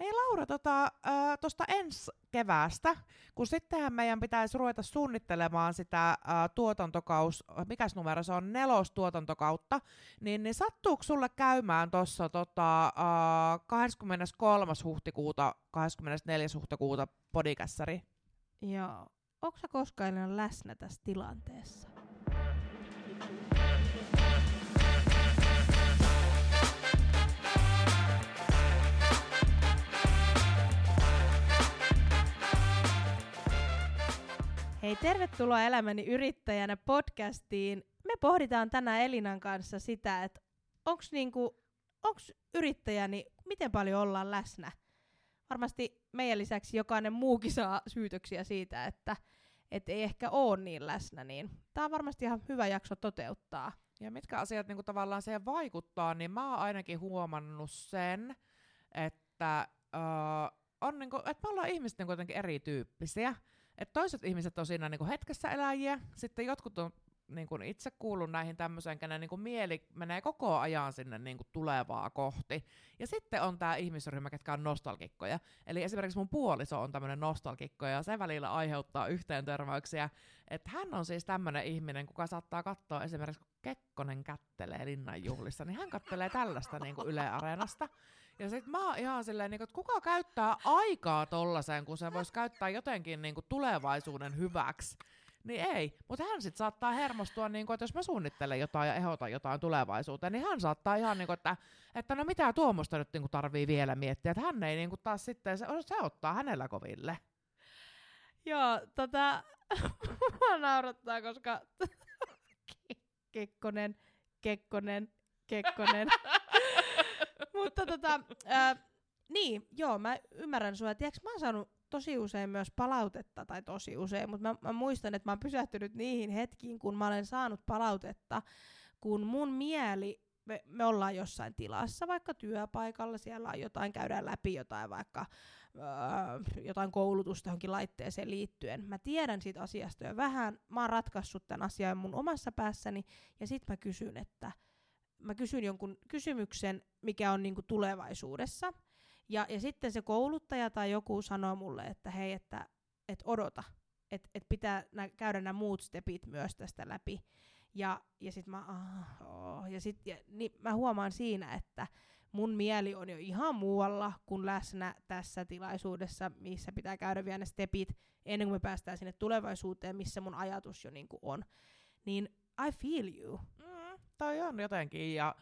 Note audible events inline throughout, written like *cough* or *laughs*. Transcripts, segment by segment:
Hei Laura, tota, äh, tuosta ensi keväästä, kun sittenhän meidän pitäisi ruveta suunnittelemaan sitä äh, tuotantokaus, mikäs numero se on, nelostuotantokautta, niin, niin sattuuko sulle käymään tuossa tota, äh, 23. huhtikuuta, 24. huhtikuuta podikässäri? Joo. Onko sä koskaan läsnä tässä tilanteessa? Hei, tervetuloa Elämäni yrittäjänä podcastiin. Me pohditaan tänään Elinan kanssa sitä, että onko niinku, onks yrittäjäni, miten paljon ollaan läsnä. Varmasti meidän lisäksi jokainen muukin saa syytöksiä siitä, että et ei ehkä ole niin läsnä, niin tämä on varmasti ihan hyvä jakso toteuttaa. Ja mitkä asiat niinku tavallaan siihen vaikuttaa, niin mä oon ainakin huomannut sen, että, uh, on niinku, että me ollaan ihmiset niinku jotenkin erityyppisiä. Et toiset ihmiset on siinä niinku hetkessä eläjiä, sitten jotkut on niinku itse kuullut näihin tämmöiseen, kenen niinku mieli menee koko ajan sinne niinku tulevaa kohti. Ja sitten on tämä ihmisryhmä, ketkä on nostalgikkoja. Eli esimerkiksi mun puoliso on tämmöinen nostalgikko, ja se välillä aiheuttaa yhteen törmäyksiä. Että hän on siis tämmöinen ihminen, kuka saattaa katsoa esimerkiksi, kun Kekkonen kättelee linnanjuhlissa, niin hän kattelee tällaista niinku Yle Areenasta. Ja sit mä oon ihan silleen, niin, että kuka käyttää aikaa tollaiseen, kun se voisi käyttää jotenkin niin kuin tulevaisuuden hyväksi. Niin ei, mutta hän sitten saattaa hermostua, niin kuin, että jos mä suunnittelen jotain ja ehdotan jotain tulevaisuuteen, niin hän saattaa ihan niin kuin, että, että no mitä tuommoista nyt niin kuin tarvii vielä miettiä, että hän ei niin kuin taas sitten, se, se ottaa hänellä koville. Joo, tota, *laughs* mä naurattaa, koska *laughs* Kekkonen, Kekkonen, Kekkonen. *laughs* Mutta tota, äh, niin, joo, mä ymmärrän sua. Tiedätkö, mä oon saanut tosi usein myös palautetta, tai tosi usein, mutta mä, mä muistan, että mä oon pysähtynyt niihin hetkiin, kun mä olen saanut palautetta, kun mun mieli, me, me ollaan jossain tilassa, vaikka työpaikalla, siellä on jotain, käydään läpi jotain vaikka öö, jotain koulutusta johonkin laitteeseen liittyen. Mä tiedän siitä asiasta jo vähän, mä oon ratkaissut tämän asian mun omassa päässäni, ja sit mä kysyn, että mä kysyn jonkun kysymyksen, mikä on niinku tulevaisuudessa, ja, ja sitten se kouluttaja tai joku sanoo mulle, että hei, että et odota, että et pitää nä- käydä nämä muut stepit myös tästä läpi. Ja, ja sitten mä, oh. ja sit, ja, niin mä huomaan siinä, että mun mieli on jo ihan muualla kuin läsnä tässä tilaisuudessa, missä pitää käydä vielä ne stepit ennen kuin me päästään sinne tulevaisuuteen, missä mun ajatus jo niinku on. Niin I feel you. Toi on jotenkin, ja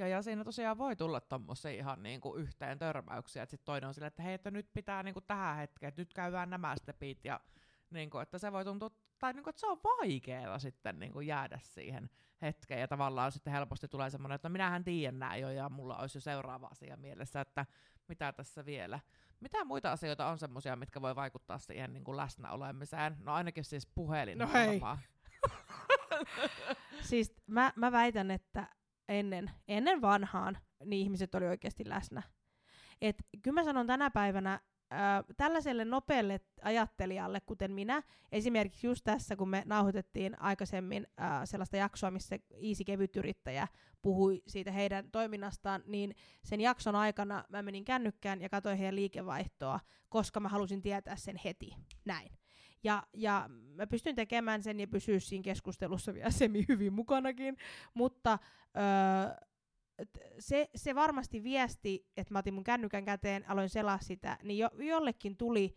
ja, ja siinä tosiaan voi tulla tommosia ihan niinku yhteen törmäyksiä, että sitten toinen on silleen, että hei, että nyt pitää niinku tähän hetkeen, että nyt käydään nämä stepit, ja niinku, että se voi tuntua, tai niinku, että se on vaikeaa sitten niinku jäädä siihen hetkeen, ja tavallaan sitten helposti tulee semmoinen, että no minähän tiedän nämä jo, ja mulla olisi jo seuraava asia mielessä, että mitä tässä vielä. Mitä muita asioita on semmoisia, mitkä voi vaikuttaa siihen niin kuin läsnäolemiseen? No ainakin siis puhelin. No hei. Siis mä, mä väitän, että ennen, ennen vanhaan niin ihmiset oli oikeasti läsnä. Et kyllä mä sanon tänä päivänä ää, tällaiselle nopealle ajattelijalle, kuten minä, esimerkiksi just tässä, kun me nauhoitettiin aikaisemmin ää, sellaista jaksoa, missä Iisi kevytyrittäjä puhui siitä heidän toiminnastaan, niin sen jakson aikana mä menin kännykkään ja katsoin heidän liikevaihtoa, koska mä halusin tietää sen heti. Näin. Ja, ja mä pystyn tekemään sen ja pysyä siinä keskustelussa vielä semi hyvin mukanakin, mutta öö, se, se varmasti viesti, että mä otin mun kännykän käteen, aloin selaa sitä, niin jo, jollekin tuli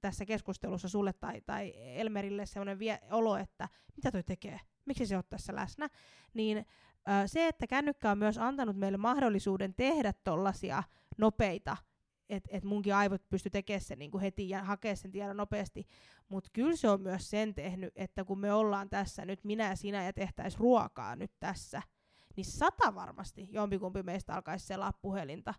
tässä keskustelussa sulle tai, tai Elmerille sellainen vie- olo, että mitä toi tekee, miksi se on tässä läsnä, niin ö, se, että kännykkä on myös antanut meille mahdollisuuden tehdä tollasia nopeita että et munkin aivot pysty tekemään sen niinku heti ja hakea sen tiedon nopeasti. Mutta kyllä se on myös sen tehnyt, että kun me ollaan tässä nyt minä ja sinä ja tehtäisiin ruokaa nyt tässä, niin sata varmasti jompikumpi meistä alkaisi selaa puhelinta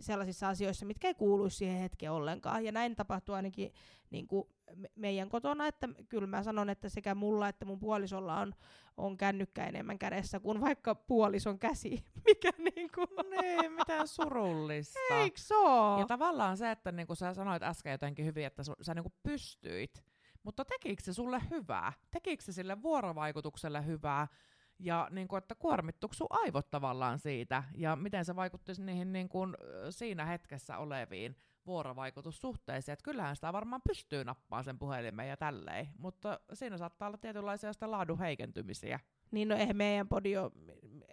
sellaisissa asioissa, mitkä ei kuuluisi siihen hetkeen ollenkaan. Ja näin tapahtuu ainakin niin kuin me- meidän kotona, että kyllä mä sanon, että sekä mulla että mun puolisolla on, on kännykkä enemmän kädessä kuin vaikka puolison käsi. *laughs* Mikä niin kuin... Niin, mitä surullista. Eikö so? Ja tavallaan se, että niin kuin sä sanoit äsken jotenkin hyvin, että su, sä niin kuin pystyit, mutta tekikö se sulle hyvää? Tekikö se sille vuorovaikutukselle hyvää? Ja niin kuin, että kuormittuuko sun aivot tavallaan siitä, ja miten se vaikuttaisi niihin niin kuin, siinä hetkessä oleviin vuorovaikutussuhteisiin. Että kyllähän sitä varmaan pystyy nappaamaan sen puhelimen ja tälleen, mutta siinä saattaa olla tietynlaisia sitä laadun heikentymisiä. Niin no eihän meidän podi ole,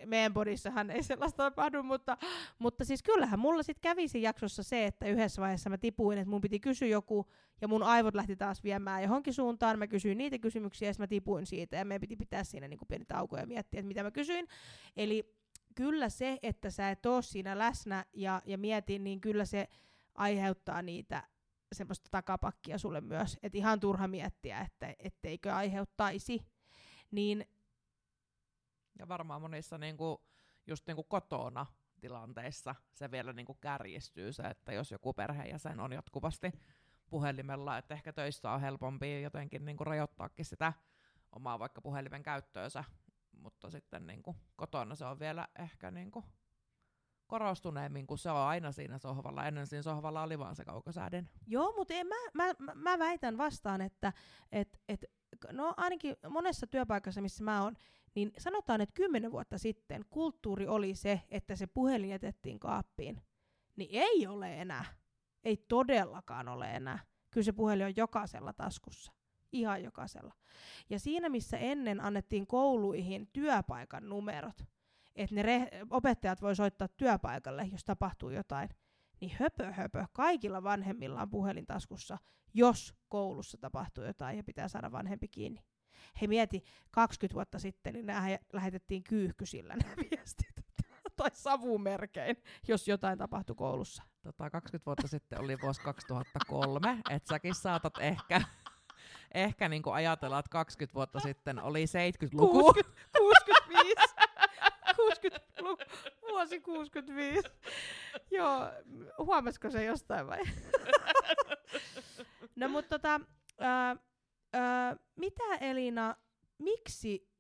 meidän podissahan ei sellaista tapahdu, mutta, mutta siis kyllähän mulla sitten kävi siinä jaksossa se, että yhdessä vaiheessa mä tipuin, että mun piti kysyä joku, ja mun aivot lähti taas viemään johonkin suuntaan, mä kysyin niitä kysymyksiä, ja mä tipuin siitä, ja meidän piti pitää siinä niin pieni tauko ja miettiä, että mitä mä kysyin. Eli kyllä se, että sä et oo siinä läsnä ja, ja mietin, niin kyllä se aiheuttaa niitä semmoista takapakkia sulle myös. Että ihan turha miettiä, että etteikö aiheuttaisi. Niin ja varmaan monissa niinku, just niinku kotona tilanteissa se vielä niinku kärjistyy se, että jos joku perheenjäsen on jatkuvasti puhelimella, että ehkä töissä on helpompi jotenkin niinku rajoittaakin sitä omaa vaikka puhelimen käyttöönsä, mutta sitten niinku kotona se on vielä ehkä niinku korostuneemmin, kun se on aina siinä sohvalla. Ennen siinä sohvalla oli vaan se kaukosäädin. Joo, mutta mä, mä, mä, mä väitän vastaan, että et, et, no ainakin monessa työpaikassa, missä mä oon, niin sanotaan, että kymmenen vuotta sitten kulttuuri oli se, että se puhelin jätettiin kaappiin. Niin ei ole enää. Ei todellakaan ole enää. Kyllä se puhelin on jokaisella taskussa. Ihan jokaisella. Ja siinä, missä ennen annettiin kouluihin työpaikan numerot, että ne re- opettajat voi soittaa työpaikalle, jos tapahtuu jotain, niin höpö höpö, kaikilla vanhemmilla on puhelin taskussa, jos koulussa tapahtuu jotain ja pitää saada vanhempi kiinni. He mieti, 20 vuotta sitten niin nämä lähetettiin kyyhkysillä nämä *laughs* viestit tai savumerkein, jos jotain tapahtui koulussa. Tota, 20 vuotta sitten oli vuosi 2003, että säkin saatat ehkä, ehkä niinku ajatella, että 20 vuotta sitten oli 70-luku. 60, 65. 60-luku, vuosi 65. Joo, huomasiko se jostain vai? no mutta tota, ää, ää, mitä Elina, miksi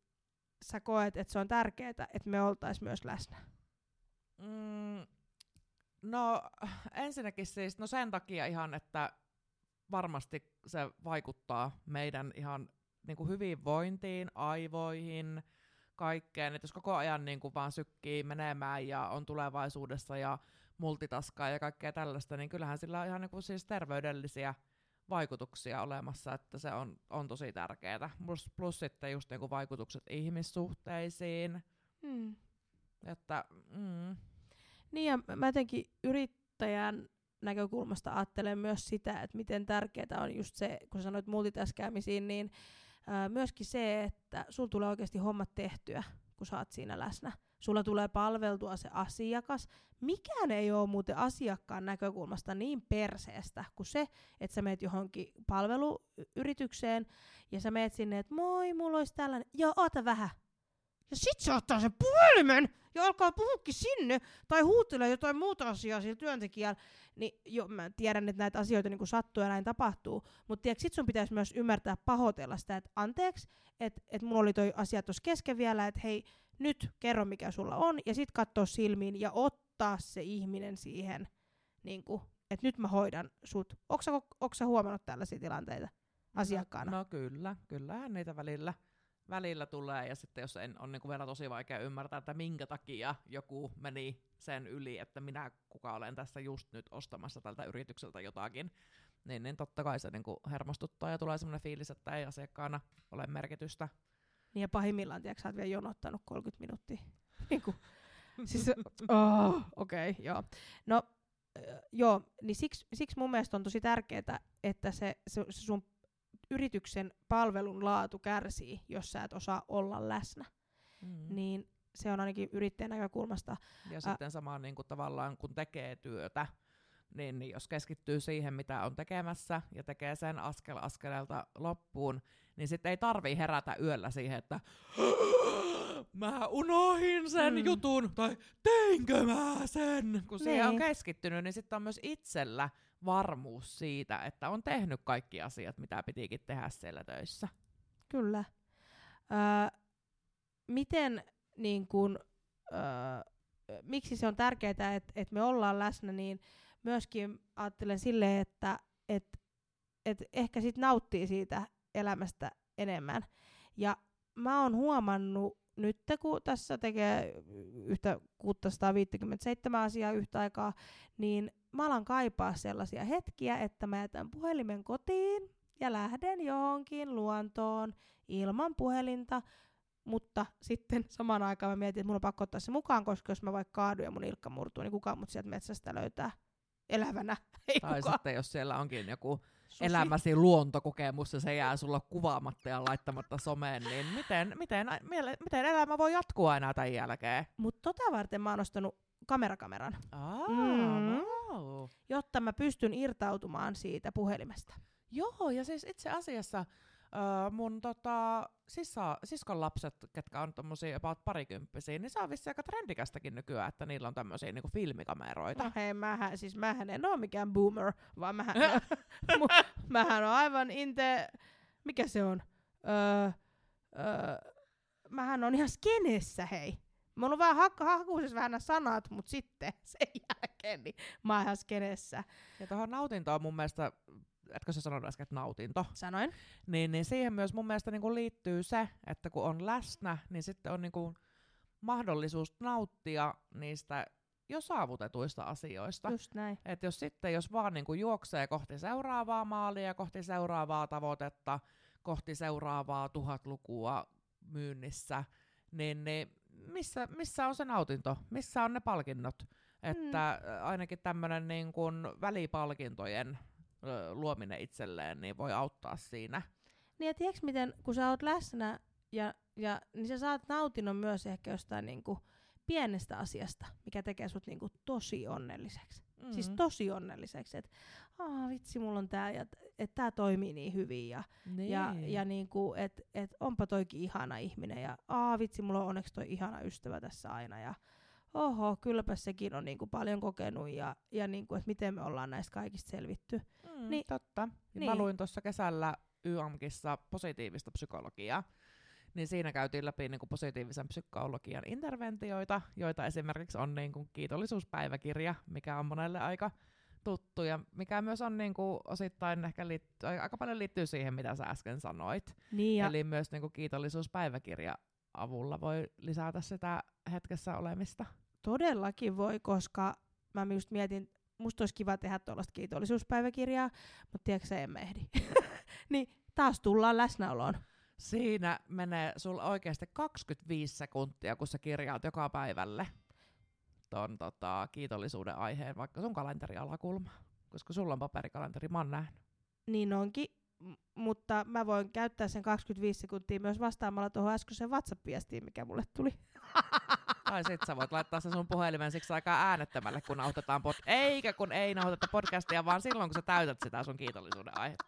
sä koet, että se on tärkeää, että me oltais myös läsnä? Mm, no ensinnäkin siis, no sen takia ihan, että varmasti se vaikuttaa meidän ihan niin kuin hyvinvointiin, aivoihin, kaikkeen. Et jos koko ajan niin kuin vaan sykkii menemään ja on tulevaisuudessa ja multitaskaa ja kaikkea tällaista, niin kyllähän sillä on ihan niin kuin siis terveydellisiä vaikutuksia olemassa, että se on, on tosi tärkeää. Plus, plus sitten just niinku vaikutukset ihmissuhteisiin. Hmm. Että, mm. Niin ja mä jotenkin yrittäjän näkökulmasta ajattelen myös sitä, että miten tärkeää on just se, kun sanoit multitaskäämisiin, niin ää, myöskin se, että sulla tulee oikeasti hommat tehtyä, kun sä oot siinä läsnä. Sulla tulee palveltua se asiakas. Mikään ei ole muuten asiakkaan näkökulmasta niin perseestä kuin se, että sä meet johonkin palveluyritykseen ja sä meet sinne, että moi, mulla olisi tällainen. Joo, oota vähän. Ja sit se ottaa sen puhelimen ja alkaa puhukin sinne tai huutelee jotain muuta asiaa sillä työntekijällä. Niin jo, mä tiedän, että näitä asioita niin sattuu ja näin tapahtuu, mutta tiedätkö, sit sun pitäisi myös ymmärtää pahoitella sitä, että anteeksi, että et mulla oli toi asia tuossa kesken vielä, että hei, nyt kerro mikä sulla on, ja sitten katsoa silmiin ja ottaa se ihminen siihen, niin että nyt mä hoidan sut. Onko sä huomannut tällaisia tilanteita asiakkaana? No, no kyllä, kyllähän niitä välillä, välillä tulee, ja sitten jos en, on niin vielä tosi vaikea ymmärtää, että minkä takia joku meni sen yli, että minä kuka olen tässä just nyt ostamassa tältä yritykseltä jotakin, niin, niin totta kai se niin hermostuttaa ja tulee sellainen fiilis, että ei asiakkaana ole merkitystä. Niin ja pahimmillaan, tiedätkö, sä oot vielä jonottanut 30 minuuttia. *laughs* niinku, siis, oh, okei, okay, joo. No, joo, niin siksi, siksi mun mielestä on tosi tärkeää, että se, se, se sun yrityksen palvelun laatu kärsii, jos sä et osaa olla läsnä. Mm. Niin se on ainakin yrittäjän näkökulmasta. Ja Ä- sitten samaan niin kuin tavallaan, kun tekee työtä, niin, niin jos keskittyy siihen, mitä on tekemässä ja tekee sen askel askeleelta loppuun, niin sitten ei tarvii herätä yöllä siihen, että *gasps* mä unohin sen mm. jutun, tai teinkö mä sen? Kun siihen on niin. keskittynyt, niin sitten on myös itsellä varmuus siitä, että on tehnyt kaikki asiat, mitä pitikin tehdä siellä töissä. Kyllä. Öö, miten niin kun, öö, miksi se on tärkeää, että et me ollaan läsnä, niin myöskin ajattelen silleen, että et, et ehkä sit nauttii siitä elämästä enemmän. Ja mä oon huomannut nyt kun tässä tekee yhtä 657 asiaa yhtä aikaa, niin mä alan kaipaa sellaisia hetkiä, että mä jätän puhelimen kotiin ja lähden johonkin luontoon ilman puhelinta, mutta sitten samaan aikaan mä mietin, että mun on pakko ottaa se mukaan, koska jos mä vaikka kaadun ja mun ilkka murtuu, niin kukaan mut sieltä metsästä löytää elävänä. *laughs* Ei Tai kukaan. sitten jos siellä onkin joku Susi. elämäsi luontokokemus ja se jää sulla kuvaamatta ja laittamatta someen, niin miten, miten, miele- miten elämä voi jatkua enää tämän jälkeen? Mutta tota varten mä oon ostanut kamerakameran, Aa, Mm. wow. jotta mä pystyn irtautumaan siitä puhelimesta. Joo, ja siis itse asiassa öö, mun tota, sisa, siskon lapset, ketkä on tommosia about parikymppisiä, niin se on vissi aika trendikästäkin nykyään, että niillä on tämmöisiä niinku filmikameroita. No hei, mähän, siis mähän en oo mikään boomer, vaan mähän, *laughs* mu- mähän on aivan inte, mikä se on? Öö, öö, mähän on ihan skenessä, hei. Mulla on vähän hak- hakuisessa vähän nämä sanat, mutta sitten sen jälkeen niin mä oon ihan skenessä. Ja tuohon nautintoon mun mielestä, etkö sä sanonut äsken, että nautinto, Sanoin. niin, niin siihen myös mun mielestä niinku liittyy se, että kun on läsnä, niin sitten on niinku mahdollisuus nauttia niistä jo saavutetuista asioista. Just näin. Et jos sitten, jos vaan niinku juoksee kohti seuraavaa maalia, kohti seuraavaa tavoitetta, kohti seuraavaa tuhatlukua myynnissä, niin, niin missä, missä on se nautinto? Missä on ne palkinnot? Että mm. ainakin tämmöinen niin kuin välipalkintojen luominen itselleen niin voi auttaa siinä. Niin ja tiedätkö miten, kun sä oot läsnä, ja, ja, niin sä saat nautinnon myös ehkä jostain niinku pienestä asiasta, mikä tekee sut niinku tosi onnelliseksi. Mm. Siis tosi onnelliseksi, että aa vitsi, mulla on tää, ja että tää toimii niin hyvin, ja, niin. ja, ja niinku, että et onpa toikin ihana ihminen, ja aa vitsi, mulla on onneksi toi ihana ystävä tässä aina, ja oho, kylläpä sekin on niinku paljon kokenut, ja, ja niinku, että miten me ollaan näistä kaikista selvitty. Mm, niin, totta. Niin. Mä luin tuossa kesällä YAMKissa positiivista psykologiaa, niin siinä käytiin läpi niin kuin positiivisen psykologian interventioita, joita esimerkiksi on niin kuin kiitollisuuspäiväkirja, mikä on monelle aika tuttu ja mikä myös on niin kuin osittain ehkä liitty, aika paljon liittyy siihen, mitä sä äsken sanoit. Niin ja, Eli myös niin kuin kiitollisuuspäiväkirja avulla voi lisätä sitä hetkessä olemista. Todellakin voi, koska mä just mietin, musta olisi kiva tehdä tuollaista kiitollisuuspäiväkirjaa, mutta tiedätkö sä, en mä ehdi. *laughs* niin taas tullaan läsnäoloon. Siinä menee sulla oikeasti 25 sekuntia, kun sä kirjaat joka päivälle ton tota, kiitollisuuden aiheen, vaikka sun kalenterialakulma. Koska sulla on paperikalenteri, mä oon nähnyt. Niin onkin, m- mutta mä voin käyttää sen 25 sekuntia myös vastaamalla tuohon äskeiseen WhatsApp-viestiin, mikä mulle tuli. *laughs* Tai sit sä voit laittaa sen sun puhelimen siksi aikaa äänettömälle, kun nauhoitetaan pod- Eikä kun ei nauhoiteta podcastia, vaan silloin, kun sä täytät sitä sun kiitollisuuden aihetta.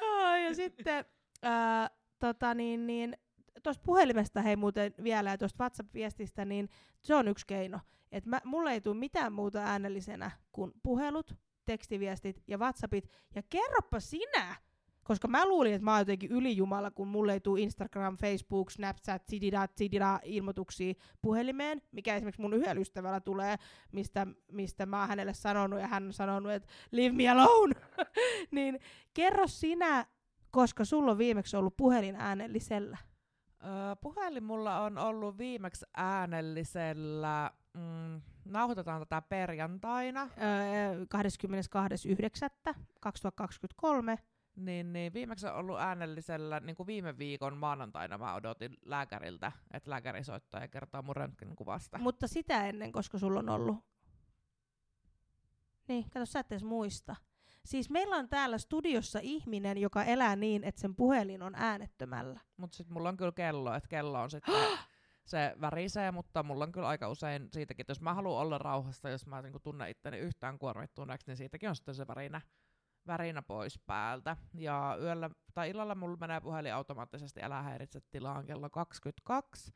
Joo, ja sitten ää, tota niin, niin, tuosta puhelimesta hei muuten vielä ja tuosta WhatsApp-viestistä, niin se on yksi keino. Että mä, mulle ei tule mitään muuta äänellisenä kuin puhelut, tekstiviestit ja WhatsAppit. Ja kerropa sinä, koska mä luulin, että mä oon jotenkin ylijumala, kun mulle ei tule Instagram, Facebook, Snapchat, sidida, sidida ilmoituksia puhelimeen, mikä esimerkiksi mun yhdellä ystävällä tulee, mistä, mistä mä oon hänelle sanonut, ja hän on sanonut, että leave me alone. *laughs* niin kerro sinä, koska sulla on viimeksi ollut puhelin äänellisellä. Öö, puhelin mulla on ollut viimeksi äänellisellä, mm, nauhoitetaan tätä perjantaina, Öö, 22.9.2023. niin, niin viimeksi on ollut äänellisellä, niin kuin viime viikon maanantaina mä odotin lääkäriltä, että lääkäri soittaa ja kertoo mun röntgenkuvasta. Mutta sitä ennen, koska sulla on ollut. Niin, kato, sä et edes muista. Siis meillä on täällä studiossa ihminen, joka elää niin, että sen puhelin on äänettömällä. Mutta sitten mulla on kyllä kello, että kello on sitten, *gasps* se värisee, mutta mulla on kyllä aika usein siitäkin, että jos mä haluan olla rauhassa, jos mä niinku tunnen itteni yhtään kuormittuneeksi, niin siitäkin on sitten se värinä, värinä pois päältä. Ja yöllä tai illalla mulla menee puhelin automaattisesti, älä häiritse tilaan kello 22.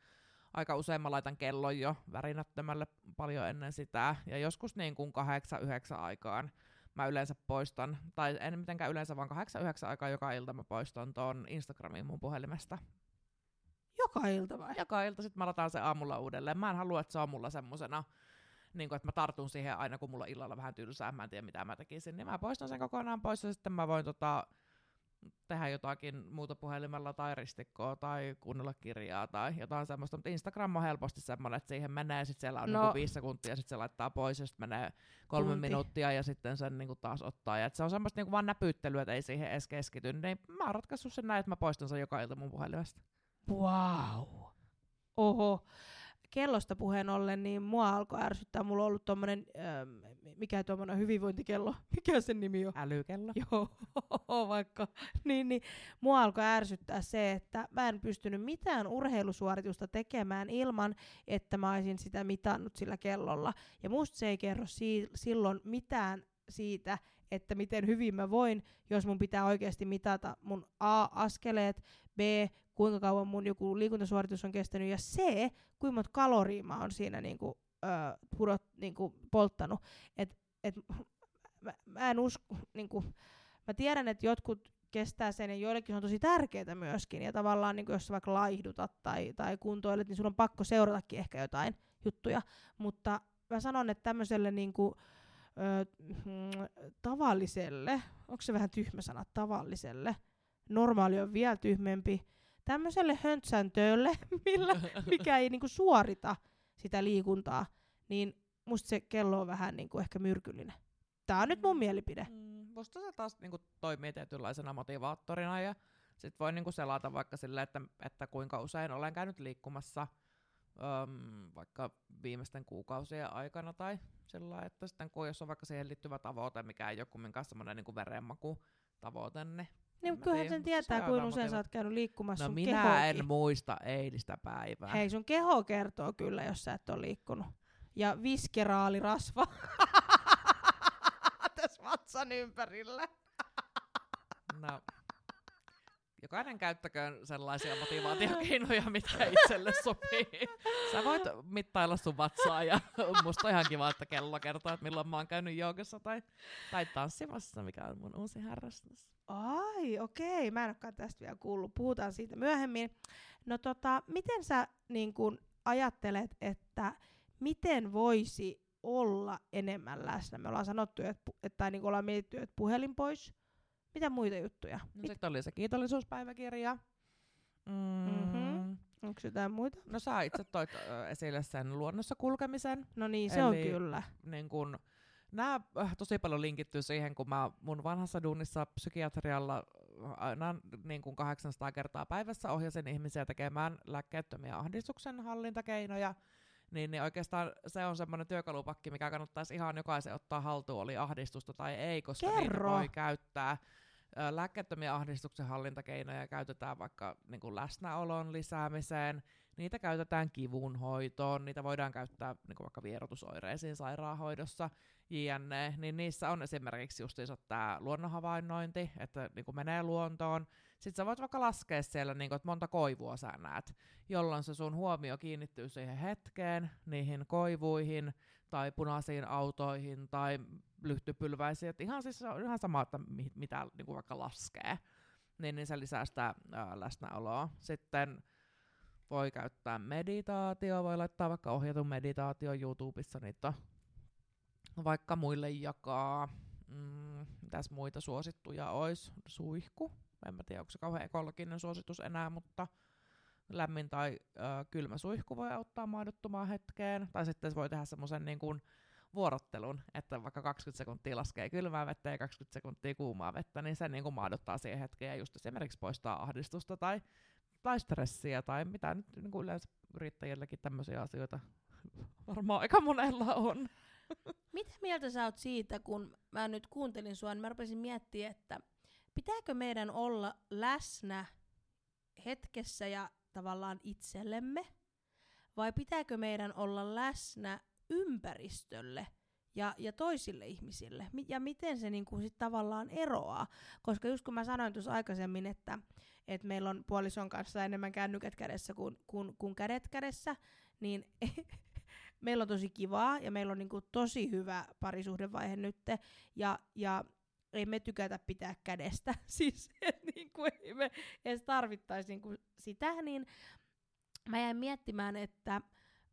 Aika usein mä laitan kellon jo värinättömälle paljon ennen sitä, ja joskus niin kuin 8-9 aikaan mä yleensä poistan, tai en mitenkään yleensä, vaan 8-9 aikaa joka ilta mä poistan ton Instagramin mun puhelimesta. Joka ilta vai? Joka ilta sit mä lataan se aamulla uudelleen. Mä en halua, että se on mulla semmosena, niin että mä tartun siihen aina, kun mulla on illalla vähän tylsää, mä en tiedä mitä mä tekisin, niin mä poistan sen kokonaan pois ja sitten mä voin tota, tehdä jotakin muuta puhelimella tai ristikkoa tai kuunnella kirjaa tai jotain semmoista, mutta Instagram on helposti semmoinen, että siihen menee, sitten siellä on no. niinku viisi sekuntia, sitten se laittaa pois ja sitten menee kolme Tunti. minuuttia ja sitten sen niinku taas ottaa. Ja se on semmoista niinku vaan näpyttelyä, että ei siihen edes keskity. Niin mä oon ratkaissut sen näin, että mä poistan sen joka ilta mun puhelimesta. Wow. Oho kellosta puheen ollen, niin mua alkoi ärsyttää. Mulla on ollut tommonen, ähm, mikä tuommoinen hyvinvointikello, *laughs* mikä sen nimi on? Älykello. *laughs* Joo, vaikka. niin, niin, mua alkoi ärsyttää se, että mä en pystynyt mitään urheilusuoritusta tekemään ilman, että mä olisin sitä mitannut sillä kellolla. Ja musta se ei kerro si- silloin mitään siitä, että miten hyvin mä voin, jos mun pitää oikeasti mitata mun A-askeleet, B, kuinka kauan mun joku liikuntasuoritus on kestänyt, ja C, kuinka monta kaloria mä oon siinä niinku, ö, pudot, niinku, polttanut. Et, et, mä, mä en usko, niinku, mä tiedän, että jotkut kestää sen, ja joillekin se on tosi tärkeää myöskin, ja tavallaan niin jos sä vaikka laihdutat tai, tai kuntoilet, niin sun on pakko seuratakin ehkä jotain juttuja, mutta mä sanon, että tämmöiselle niinku, ö, tavalliselle, onko se vähän tyhmä sana, tavalliselle, normaali on vielä tyhmempi, tämmöiselle höntsäntöölle, *laughs* millä, mikä ei niinku suorita sitä liikuntaa, niin musta se kello on vähän niinku ehkä myrkyllinen. Tää on nyt mun mm. mielipide. Mm, musta se taas niinku toimii tietynlaisena motivaattorina ja sit voi niinku selata vaikka silleen, että, että kuinka usein olen käynyt liikkumassa öm, vaikka viimeisten kuukausien aikana tai sillä että sitten kun jos on vaikka siihen liittyvä tavoite, mikä ei ole kumminkaan semmoinen niinku verenmaku tavoite, niin niin, mutta kyllähän sen tietää, kuinka usein sä oot käynyt liikkumassa no sun minä kehokin. en muista eilistä päivää. Hei, sun keho kertoo kyllä, jos sä et ole liikkunut. Ja viskeraalirasva *laughs* tässä vatsan ympärillä. no, jokainen käyttäköön sellaisia motivaatiokeinoja, mitkä itselle sopii. *laughs* Sä voit mittailla sun vatsaa ja *laughs* musta on ihan kiva, että kello kertoo, että milloin mä oon käynyt joogassa tai, tai tanssimassa, mikä on mun uusi harrastus. Ai, okei. Mä en olekaan tästä vielä kuullut. Puhutaan siitä myöhemmin. No tota, miten sä niin kun, ajattelet, että miten voisi olla enemmän läsnä? Me ollaan sanottu, että, että niin ollaan mietitty, että puhelin pois. Mitä muita juttuja? No Mit- sitten oli se kiitollisuuspäiväkirja. Mm. Mm-hmm. Onko jotain muita? No sä itse toit esille sen luonnossa kulkemisen. No niin, se Eli, on kyllä. Niin kun, nämä tosi paljon linkittyy siihen, kun mä mun vanhassa duunissa psykiatrialla aina niin kuin 800 kertaa päivässä ohjasin ihmisiä tekemään lääkkeettömiä ahdistuksen hallintakeinoja, niin, niin oikeastaan se on semmoinen työkalupakki, mikä kannattaisi ihan jokaisen ottaa haltuun, oli ahdistusta tai ei, koska Kerro. niitä voi käyttää lääkkeettömiä ahdistuksen hallintakeinoja käytetään vaikka niin kuin läsnäolon lisäämiseen, niitä käytetään kivun hoitoon, niitä voidaan käyttää niin kuin vaikka vierotusoireisiin sairaanhoidossa, jne, niin niissä on esimerkiksi justiinsa tämä luonnonhavainnointi, että niin kuin menee luontoon. Sitten sä voit vaikka laskea siellä, niin kuin, että monta koivua sä näet, jolloin se sun huomio kiinnittyy siihen hetkeen, niihin koivuihin, tai punaisiin autoihin, tai lyhtypylväisiin. Et ihan siis ihan sama, että mi- mitä niin kuin vaikka laskee. Niin, niin se lisää sitä ää, läsnäoloa. Sitten voi käyttää meditaatio, voi laittaa vaikka ohjatun meditaatio YouTubessa, niitä vaikka muille jakaa. Mm, mitäs muita suosittuja olisi? Suihku. En mä tiedä, onko se kauhean ekologinen suositus enää, mutta lämmin tai ö, kylmä suihku voi auttaa maadottumaan hetkeen. Tai sitten voi tehdä semmoisen niin kuin vuorottelun, että vaikka 20 sekuntia laskee kylmää vettä ja 20 sekuntia kuumaa vettä, niin se niin kuin maadottaa siihen hetkeen ja just esimerkiksi poistaa ahdistusta tai, tai stressiä tai mitä nyt niin kuin yleensä yrittäjilläkin tämmöisiä asioita *laughs* varmaan aika monella on. Mitä mieltä sä oot siitä, kun mä nyt kuuntelin sua, niin mä rupesin miettimään, että pitääkö meidän olla läsnä hetkessä ja tavallaan itsellemme, vai pitääkö meidän olla läsnä ympäristölle ja, ja toisille ihmisille, ja miten se niinku sit tavallaan eroaa. Koska just kun mä sanoin tuossa aikaisemmin, että, että meillä on puolison kanssa enemmän kännykät kädessä kuin, kuin, kuin kädet kädessä, niin *laughs* meillä on tosi kivaa ja meillä on niinku tosi hyvä parisuhdevaihe nyt. Ja, ja ei me tykätä pitää kädestä, *laughs* siis et niinku ei me edes tarvittaisi niinku sitä, niin mä jäin miettimään, että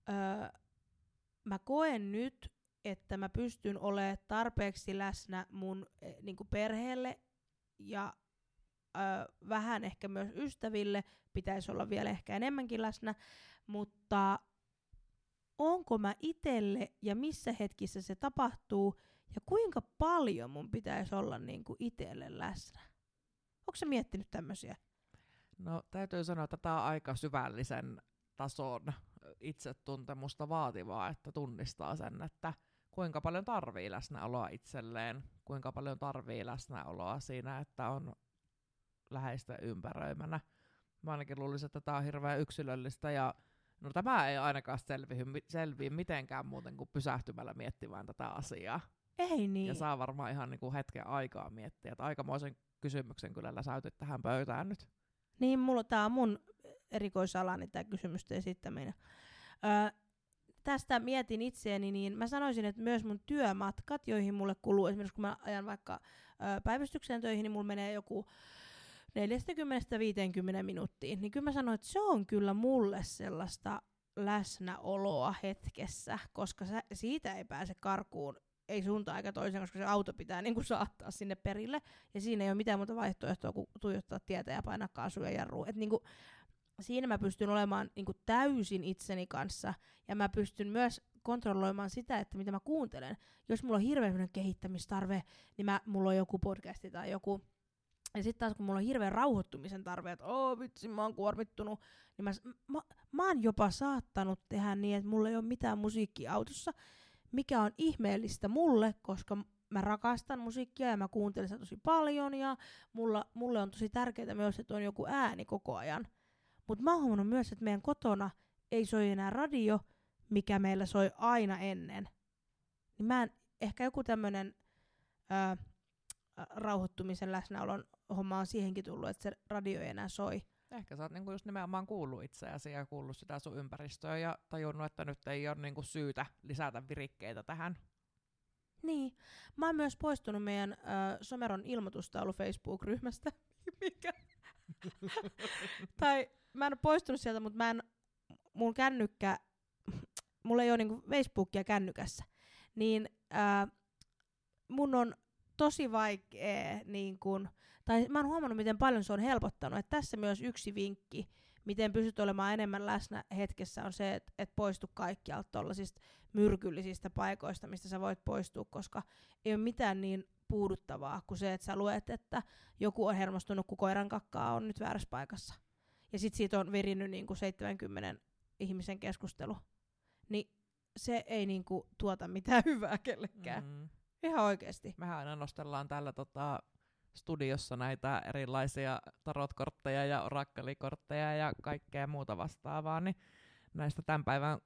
öö, mä koen nyt, että mä pystyn olemaan tarpeeksi läsnä mun e, niinku perheelle ja ö, vähän ehkä myös ystäville, pitäisi olla vielä ehkä enemmänkin läsnä, mutta onko mä itelle ja missä hetkissä se tapahtuu ja kuinka paljon mun pitäisi olla niin kuin itselle läsnä? Onko se miettinyt tämmöisiä? No täytyy sanoa, että tämä on aika syvällisen tason itsetuntemusta vaativaa, että tunnistaa sen, että kuinka paljon tarvii läsnäoloa itselleen, kuinka paljon tarvii läsnäoloa siinä, että on läheistä ympäröimänä. Mä ainakin luulisin, että tämä on hirveän yksilöllistä ja no tämä ei ainakaan selviä, selviä mitenkään muuten kuin pysähtymällä miettimään tätä asiaa. Ei niin. Ja saa varmaan ihan niinku hetken aikaa miettiä, että aikamoisen kysymyksen kyllä läsäytit tähän pöytään nyt. Niin, mulla, tää on mun erikoisalani tämä kysymysten esittäminen. Öö, tästä mietin itseäni, niin mä sanoisin, että myös mun työmatkat, joihin mulle kuluu, esimerkiksi kun mä ajan vaikka ö, päivystykseen töihin, niin mulla menee joku 40-50 minuuttiin, niin kyllä mä sanoin, että se on kyllä mulle sellaista läsnäoloa hetkessä, koska sä, siitä ei pääse karkuun ei suuntaan eikä toiseen, koska se auto pitää niin kuin saattaa sinne perille, ja siinä ei ole mitään muuta vaihtoehtoa kuin tuijottaa tietä ja painaa kaasuja ja jarrua. Et niin kuin, siinä mä pystyn olemaan niin kuin täysin itseni kanssa, ja mä pystyn myös kontrolloimaan sitä, että mitä mä kuuntelen. Jos mulla on hirveän kehittämistarve, niin mä, mulla on joku podcasti tai joku ja sitten taas kun mulla on hirveän rauhoittumisen tarve, että oo vitsi, mä oon kuormittunut, niin mä, mä, mä oon jopa saattanut tehdä niin, että mulla ei ole mitään musiikkia autossa, mikä on ihmeellistä mulle, koska mä rakastan musiikkia ja mä kuuntelen sitä tosi paljon ja mulla, mulle on tosi tärkeää myös, että on joku ääni koko ajan. Mutta mä oon huomannut myös, että meidän kotona ei soi enää radio, mikä meillä soi aina ennen. Niin mä en, ehkä joku tämmönen ää, rauhoittumisen läsnäolon homma on siihenkin tullut, että se radio ei enää soi. Ehkä sä oot niinku just nimenomaan kuullut itseäsi ja kuullut sitä sun ympäristöä ja tajunnut, että nyt ei ole niinku syytä lisätä virikkeitä tähän. Niin. Mä oon myös poistunut meidän äh, Someron ilmoitustaulu Facebook-ryhmästä. *laughs* Mikä? *laughs* tai mä en ole poistunut sieltä, mutta mä en, mun kännykkä, mulla ei ole niinku Facebookia kännykässä. Niin äh, mun on tosi vaikea niin kun, tai mä oon huomannut, miten paljon se on helpottanut. Että tässä myös yksi vinkki, miten pystyt olemaan enemmän läsnä hetkessä, on se, että et poistu kaikkialta tuollaisista myrkyllisistä paikoista, mistä sä voit poistua, koska ei ole mitään niin puuduttavaa kuin se, että sä luet, että joku on hermostunut, kun koiran kakkaa on nyt väärässä paikassa. Ja sit siitä on virinnyt niinku 70 ihmisen keskustelu. Niin se ei niinku tuota mitään *laughs* hyvää kellekään. Mm. Ihan oikeesti. Mehän aina nostellaan tällä tota, studiossa näitä erilaisia tarotkortteja ja orakkelikortteja ja kaikkea muuta vastaavaa, niin näistä tämän päivän ö,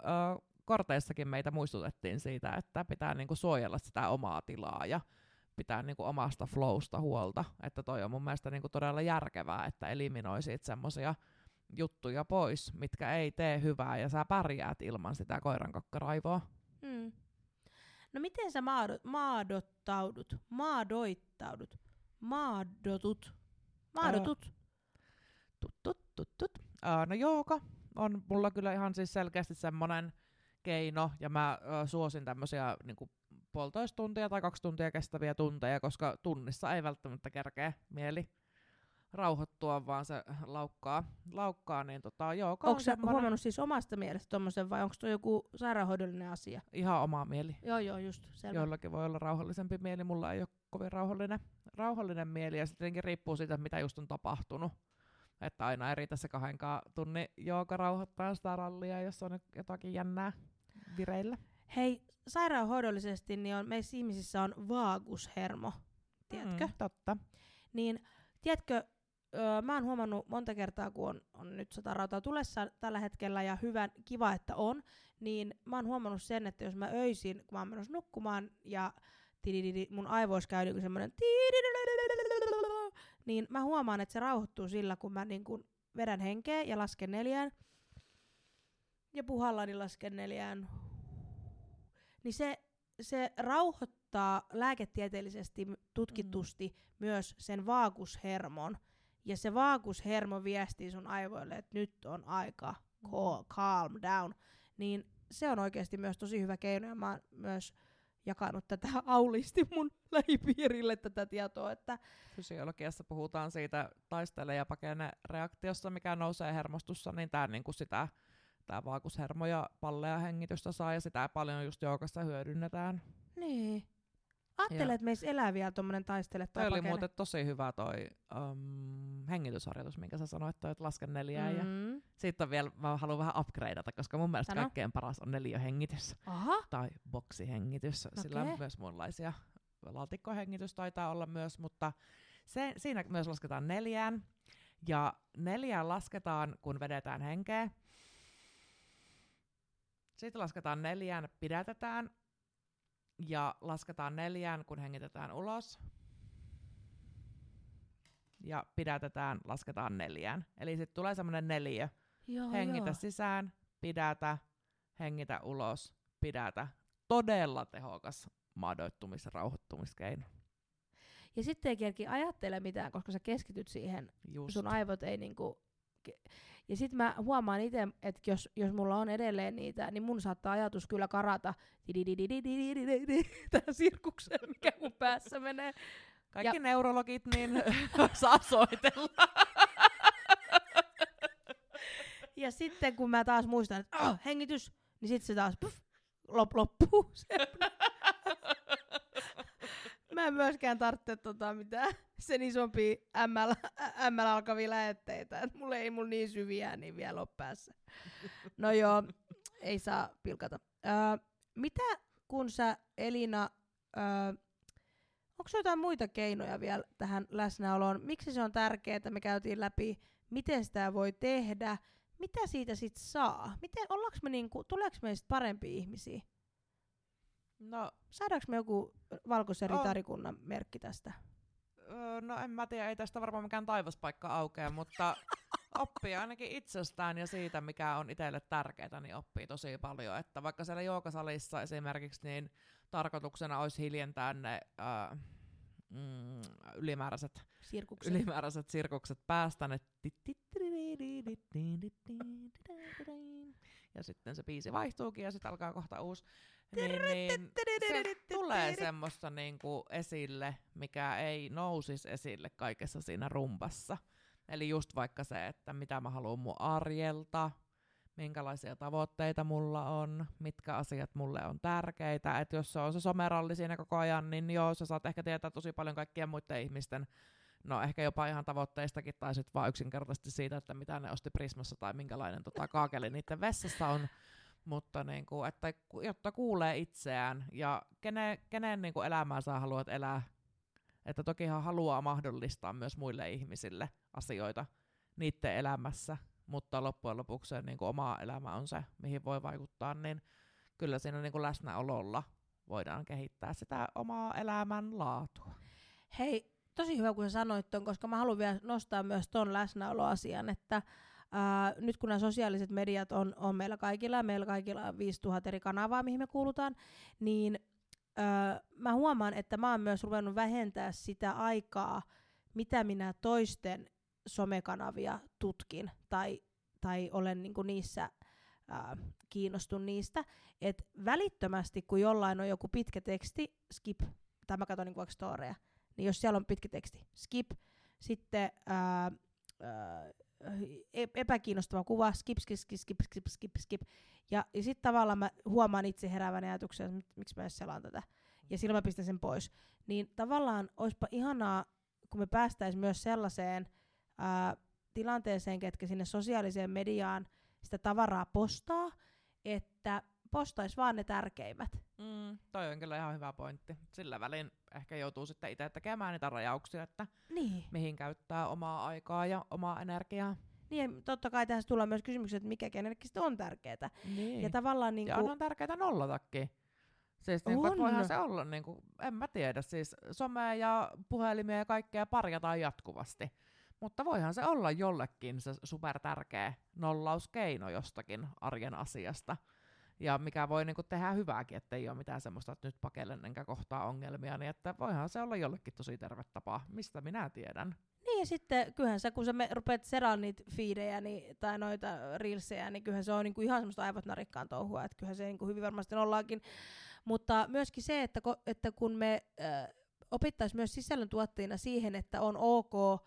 korteissakin meitä muistutettiin siitä, että pitää niinku suojella sitä omaa tilaa ja pitää niinku omasta flowsta huolta. Että toi on mun mielestä niinku todella järkevää, että eliminoi siitä semmosia juttuja pois, mitkä ei tee hyvää ja sä pärjäät ilman sitä koiran kakkaraivoa. Mm. No miten sä maado- maadottaudut, maadoittaudut, maadotut, maadotut? Tut, tut, tut, tut. Uh, no jooga on mulla kyllä ihan siis selkeästi semmonen keino, ja mä uh, suosin tämmöisiä niinku puolitoista tuntia tai kaksi tuntia kestäviä tunteja, koska tunnissa ei välttämättä kerkeä mieli rauhoittua, vaan se laukkaa, laukkaa niin tota, joo. Onko sä huomannut siis omasta mielestä tommosen vai onko tuo joku sairaanhoidollinen asia? Ihan oma mieli. Joo, joo, just. Selvä. Joillakin voi olla rauhallisempi mieli, mulla ei ole kovin rauhallinen, rauhallinen mieli ja sitten riippuu siitä, mitä just on tapahtunut. Että aina eri tässä kahdenkaan tunnin jooga rauhoittaa sitä rallia, jos on jotakin jännää vireillä. Hei, sairaanhoidollisesti niin on, meissä ihmisissä on vaagushermo, tiedätkö? Mm, totta. Niin, tiedätkö, öö, mä oon huomannut monta kertaa, kun on, on nyt sata rautaa tulessa tällä hetkellä ja hyvä, kiva, että on, niin mä oon huomannut sen, että jos mä öisin, kun mä oon menossa nukkumaan ja mun aivoissa käy niinku semmoinen niin mä huomaan, että se rauhoittuu sillä, kun mä niin kun vedän henkeä ja lasken neljään ja puhallani lasken neljään. Niin se, se rauhoittaa lääketieteellisesti tutkitusti mm. myös sen vaagushermon. Ja se vaagushermo viestii sun aivoille, että nyt on aika calm down. Niin se on oikeasti myös tosi hyvä keino ja mä myös jakanut tätä *laughs* aulisti mun lähipiirille tätä tietoa, että Fysiologiassa puhutaan siitä taistele- ja pakene reaktiossa, mikä nousee hermostussa, niin tämä niinku sitä tää vaakushermo ja palleja hengitystä saa, ja sitä paljon just joukassa hyödynnetään. niin. Ajattelee, Joo. että meissä elää vielä tommonen taistele tai Toi oli pakene. muuten tosi hyvä toi um, hengitysharjoitus, minkä sä sanoit, toi, että laske neljää. Mm. Ja Mm. siitä on vielä, mä haluan vähän upgradeata, koska mun mielestä Sano. kaikkein paras on neliöhengitys Aha, tai boksihengitys. Sillä Okei. on myös muunlaisia. Laatikkohengitys taitaa olla myös, mutta se, siinä myös lasketaan neljään. Ja neljään lasketaan, kun vedetään henkeä. Sitten lasketaan neljään, pidätetään. Ja lasketaan neljään, kun hengitetään ulos. Ja pidätetään, lasketaan neljään. Eli sitten tulee semmoinen neliö. joo, Hengitä joo. sisään, pidätä, hengitä ulos, pidätä. Todella tehokas madoittumis- ja rauhoittumiskeino. Ja sitten ei kerki ajattele mitään, koska sä keskityt siihen Just. sun aivot ei niinku ja sitten mä huomaan itse, että jos, jos mulla on edelleen niitä, niin mun saattaa ajatus kyllä karata tähän sirkukseen, mikä mun päässä menee. Kaikki ja... neurologit niin *laughs* *laughs* saa soitella. ja sitten kun mä taas muistan, että oh, hengitys, niin sitten se taas puff, lop, loppuu. Mä en myöskään tarvitse tota mitään *laughs* sen isompia ML, *laughs* ML alkavia lähetteitä. Et mulla ei mulla niin syviä niin vielä ole päässä. No joo, ei saa pilkata. Öö, mitä kun sä Elina, öö, onko jotain muita keinoja vielä tähän läsnäoloon? Miksi se on tärkeää, me käytiin läpi, miten sitä voi tehdä, mitä siitä sit saa? Miten, me niinku, tuleeko meistä parempia ihmisiä? No, Saadaanko me joku valkoisen ritarikunnan merkki tästä? öö, no en mä tiedä, ei tästä varmaan mikään taivaspaikka aukea, mutta oppii ainakin itsestään ja siitä, mikä on itselle tärkeää, niin oppii tosi paljon. Että vaikka siellä joogasalissa esimerkiksi, niin tarkoituksena olisi hiljentää ne öö, mm, ylimääräiset Sirkuksen. ylimääräiset sirkukset päästä ne ja sitten se biisi vaihtuukin ja sitten alkaa kohta uusi. Niin, niin se tulee semmoista niinku esille, mikä ei nousisi esille kaikessa siinä rumpassa. Eli just vaikka se, että mitä mä haluan mun arjelta, minkälaisia tavoitteita mulla on, mitkä asiat mulle on tärkeitä. Että jos se on se someralli siinä koko ajan, niin joo, sä saat ehkä tietää tosi paljon kaikkien muiden ihmisten, no ehkä jopa ihan tavoitteistakin, tai sitten vaan yksinkertaisesti siitä, että mitä ne osti Prismassa tai minkälainen tota, kaakeli niiden vessassa on. Mutta niin kuin, että jotta kuulee itseään ja kenen, kenen niin kuin elämää sä haluat elää, että tokihan haluaa mahdollistaa myös muille ihmisille asioita niiden elämässä, mutta loppujen lopuksi niin kuin oma elämä on se, mihin voi vaikuttaa, niin kyllä siinä niin kuin läsnäololla voidaan kehittää sitä omaa elämän laatua. Hei, tosi hyvä kun sä sanoit ton, koska mä haluan vielä nostaa myös ton läsnäoloasian, että ää, nyt kun nämä sosiaaliset mediat on, on meillä kaikilla, meillä kaikilla on 5000 eri kanavaa, mihin me kuulutaan, niin ää, mä huomaan, että mä oon myös ruvennut vähentää sitä aikaa, mitä minä toisten somekanavia tutkin tai, tai olen niinku niissä ää, kiinnostun niistä. Et välittömästi, kun jollain on joku pitkä teksti, skip, tai mä katson vaikka storeja, niin jos siellä on pitkä teksti, skip, sitten ää, ää, epäkiinnostava kuva, skip, skip, skip, skip, skip, skip, skip. Ja, ja sitten tavallaan mä huomaan itse heräävän ajatuksen, että miksi mä edes selaan tätä. Ja silloin mä pistän sen pois. Niin tavallaan olisipa ihanaa, kun me päästäis myös sellaiseen ää, tilanteeseen, ketkä sinne sosiaaliseen mediaan sitä tavaraa postaa, että postais vaan ne tärkeimmät. Mm, toi on kyllä ihan hyvä pointti. Sillä välin ehkä joutuu sitten itse tekemään niitä rajauksia, että Niin. mihin käyttää omaa aikaa ja omaa energiaa. Niin, totta kai tässä tulee myös kysymykset, että mikä kenellekin sitten on tärkeää. Niin. Ja tavallaan niin ja kuin, on tärkeää nollatakin. Siis niin kuin, voihan se olla, niin kuin, en mä tiedä, siis somea ja puhelimia ja kaikkea parjataan jatkuvasti. Mutta voihan se olla jollekin se super tärkeä nollauskeino jostakin arjen asiasta. Ja mikä voi niinku tehdä hyvääkin, että ei ole mitään semmoista, että nyt pakelen enkä kohtaa ongelmia, niin että voihan se olla jollekin tosi terve tapa. Mistä minä tiedän? Niin ja sitten kyllähän sä, kun sä me, rupeat seraan niitä fiidejä niin, tai noita reelsejä, niin kyllähän se on niinku ihan semmoista aivot narikkaan touhua, että kyllähän se niinku hyvin varmasti ollaakin Mutta myöskin se, että, ko, että kun me äh, opittaisiin myös sisällöntuottajina siihen, että on ok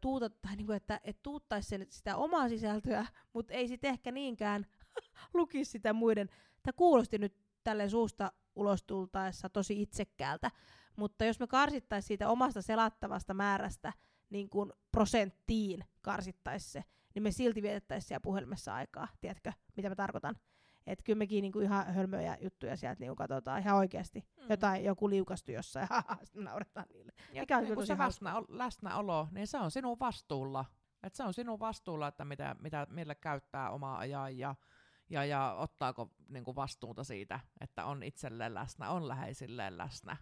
tuuta, tai niinku, että et tuuttaisi sen, sitä omaa sisältöä, mutta ei sitten ehkä niinkään *laughs* lukisi sitä muiden. Tämä kuulosti nyt tälle suusta ulos tultaessa tosi itsekkäältä, mutta jos me karsittaisiin siitä omasta selattavasta määrästä niin kuin prosenttiin karsittaisi se, niin me silti vietettäisiin siellä puhelimessa aikaa. Tiedätkö, mitä mä tarkoitan? Että kyllä mekin niinku ihan hölmöjä juttuja sieltä niinku katsotaan ihan oikeasti. Mm. Jotain, joku liukastu jossain, *laughs* sitten nauretaan niille. Ja Mikä on niin kyllä se tosi hauska. läsnä, läsnäolo, niin se on sinun vastuulla. Et se on sinun vastuulla, että mitä, mitä, millä käyttää omaa ajan ja, ja, ja ottaako niin kuin vastuuta siitä, että on itselleen läsnä, on läheisilleen läsnä,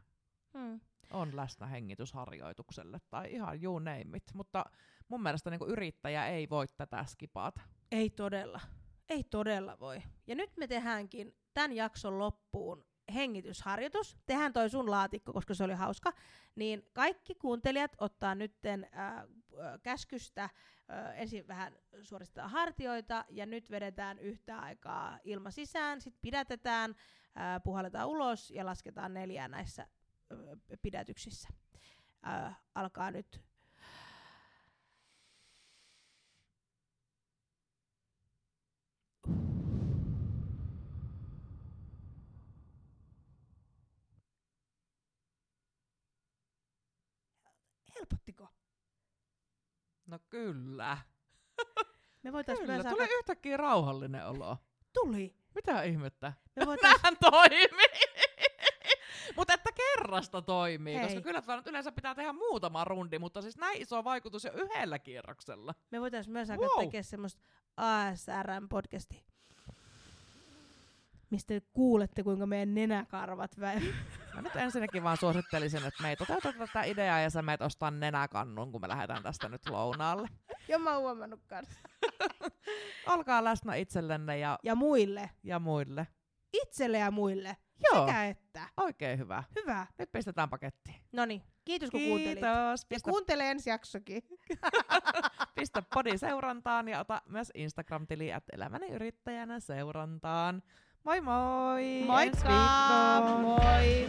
Mm. on läsnä hengitysharjoitukselle tai ihan you name it. Mutta mun mielestä niin kuin yrittäjä ei voi tätä skipata. Ei todella. Ei todella voi. Ja nyt me tehdäänkin tämän jakson loppuun hengitysharjoitus. Tehdään toi sun laatikko, koska se oli hauska. Niin kaikki kuuntelijat ottaa nytten äh, käskystä äh, ensin vähän suoristetaan hartioita ja nyt vedetään yhtä aikaa ilma sisään, sitten pidätetään, äh, puhalletaan ulos ja lasketaan neljää näissä äh, pidätyksissä. Äh, alkaa nyt No kyllä. Me voitais Kyllä, myös tuli alkaa... yhtäkkiä rauhallinen olo. Tuli. Mitä ihmettä? Me voitais... Nähän toimii! *laughs* mutta että kerrasta toimii, Hei. koska kyllä nyt yleensä pitää tehdä muutama rundi, mutta siis näin iso vaikutus jo yhdellä kierroksella. Me voitais myös alkaa Wow. tekemään semmoista ASRM-podcastia. Mistä kuulette, kuinka meidän nenäkarvat vä- *laughs* Mä nyt ensinnäkin vaan suosittelisin, että me ei toteuteta tätä ideaa ja sä meet ostaa nenäkannun, kun me lähdetään tästä nyt lounaalle. Ja mä oon huomannut kanssa. *laughs* Olkaa läsnä itsellenne ja, Ja muille. ja muille. Itselle ja muille. Joo, Sekä että. oikein hyvä. Hyvä. Nyt pistetään pakettiin. Noniin. Kiitos kun kuuntelit. Kiitos. Ja Pistä, kuuntele ensi jaksokin. *laughs* pistä podi seurantaan ja ota myös Instagram-tili elämäni yrittäjänä seurantaan. Moi moi! Moikka! Moi!